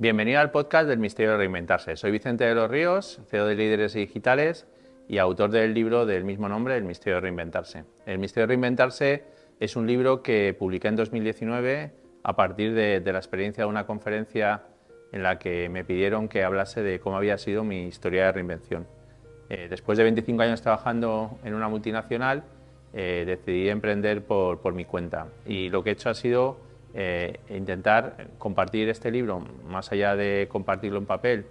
Bienvenido al podcast del Misterio de Reinventarse. Soy Vicente de los Ríos, CEO de Líderes Digitales y autor del libro del mismo nombre, El Misterio de Reinventarse. El Misterio de Reinventarse es un libro que publiqué en 2019 a partir de, la experiencia de una conferencia en la que me pidieron que hablase de cómo había sido mi historia de reinvención. Eh, después de 25 años trabajando en una multinacional, eh, decidí emprender por, por, mi cuenta y lo que he hecho ha sido eh, intentar compartir este libro, más allá de compartirlo en papel,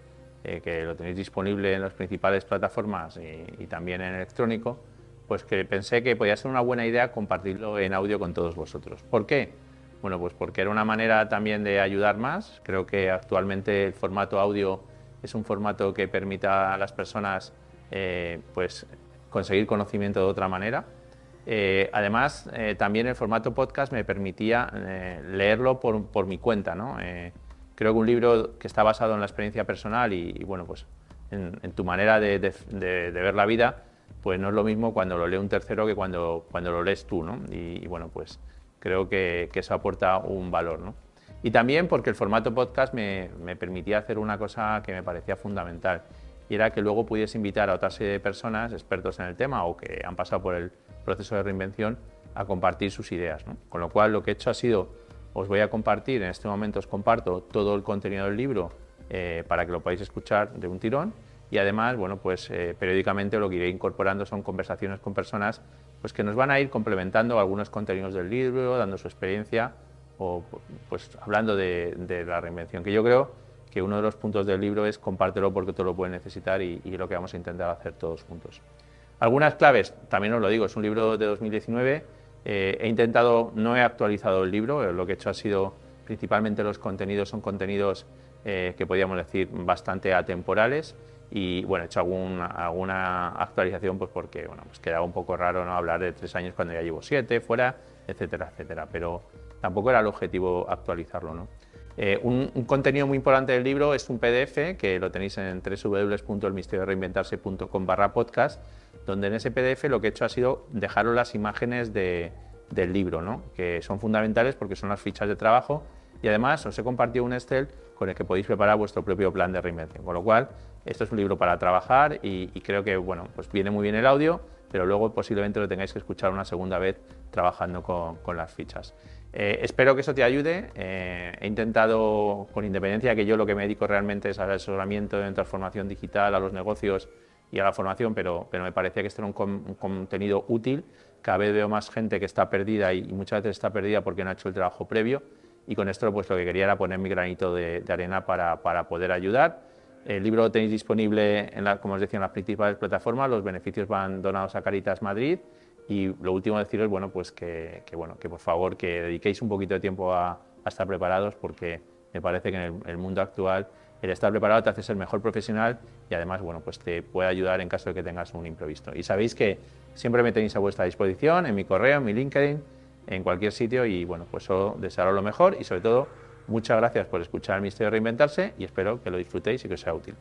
que lo tenéis disponible en las principales plataformas y, y, también en electrónico, pues que pensé que podía ser una buena idea compartirlo en audio con todos vosotros. ¿Por qué? Bueno, pues porque era una manera también de ayudar más. Creo que actualmente el formato audio es un formato que permita a las personas eh, pues conseguir conocimiento de otra manera. Eh, además, eh, también el formato podcast me permitía leerlo por, por, mi cuenta. ¿no? creo que un libro que está basado en la experiencia personal y, bueno, pues en, tu manera de, de, ver la vida, pues no es lo mismo cuando lo lee un tercero que cuando, cuando lo lees tú. ¿no? Y, y bueno, pues creo que, que, eso aporta un valor. ¿no? Y también porque el formato podcast me, me permitía hacer una cosa que me parecía fundamental y era que luego pudiese invitar a otra serie de personas, expertos en el tema o que han pasado por el proceso de reinvención, a compartir sus ideas. Con lo cual lo que he hecho ha sido, os voy a compartir, en este momento os comparto todo el contenido del libro eh, para que lo podáis escuchar de un tirón y además, bueno, pues eh, periódicamente lo que iré incorporando son conversaciones con personas pues, que nos van a ir complementando algunos contenidos del libro, dando su experiencia o pues hablando de, la reinvención, que yo creo que uno de los puntos del libro es compártelo porque tú lo puedes necesitar y lo que vamos a intentar hacer todos juntos. Algunas claves, también os lo digo, es un libro de 2019, eh, he intentado, no he actualizado el libro, lo que he hecho ha sido principalmente los contenidos, son contenidos eh, que podríamos decir bastante atemporales y bueno, he hecho alguna, alguna actualización pues porque bueno, pues quedaba un poco raro no hablar de tres años cuando ya llevo siete fuera, etcétera, etcétera, pero tampoco era el objetivo actualizarlo. ¿no? Eh, un, contenido muy importante del libro es un PDF que lo tenéis en www.elmisteriodereinventarse.com barra podcast, donde en ese PDF lo que he hecho ha sido dejaros las imágenes del libro, ¿no? que son fundamentales porque son las fichas de trabajo y además os he compartido un Excel con el que podéis preparar vuestro propio plan de reinvención. Con lo cual, esto es un libro para trabajar y, creo que bueno, pues viene muy bien el audio, pero luego posiblemente lo tengáis que escuchar una segunda vez trabajando con las fichas. Eh, espero que eso te ayude. Eh, he intentado, con independencia de que yo lo que me dedico realmente es al asesoramiento en transformación digital, a los negocios y a la formación, pero, pero me parecía que esto era un, contenido útil. Cada vez veo más gente que está perdida y, muchas veces está perdida porque no ha hecho el trabajo previo. Y con esto pues, lo que quería era poner mi granito de, arena para, para, poder ayudar. El libro lo tenéis disponible, en la, como os decía, en las principales plataformas. Los beneficios van donados a Caritas Madrid y lo último deciros, bueno, pues que, bueno, que por favor que dediquéis un poquito de tiempo a, estar preparados porque me parece que en el, mundo actual el estar preparado te hace ser mejor profesional y además, bueno, pues te puede ayudar en caso de que tengas un imprevisto. Y sabéis que siempre me tenéis a vuestra disposición en mi correo, en mi LinkedIn, en cualquier sitio y bueno, pues solo desearos lo mejor y sobre todo muchas gracias por escuchar el Misterio de Reinventarse y espero que lo disfrutéis y que os sea útil.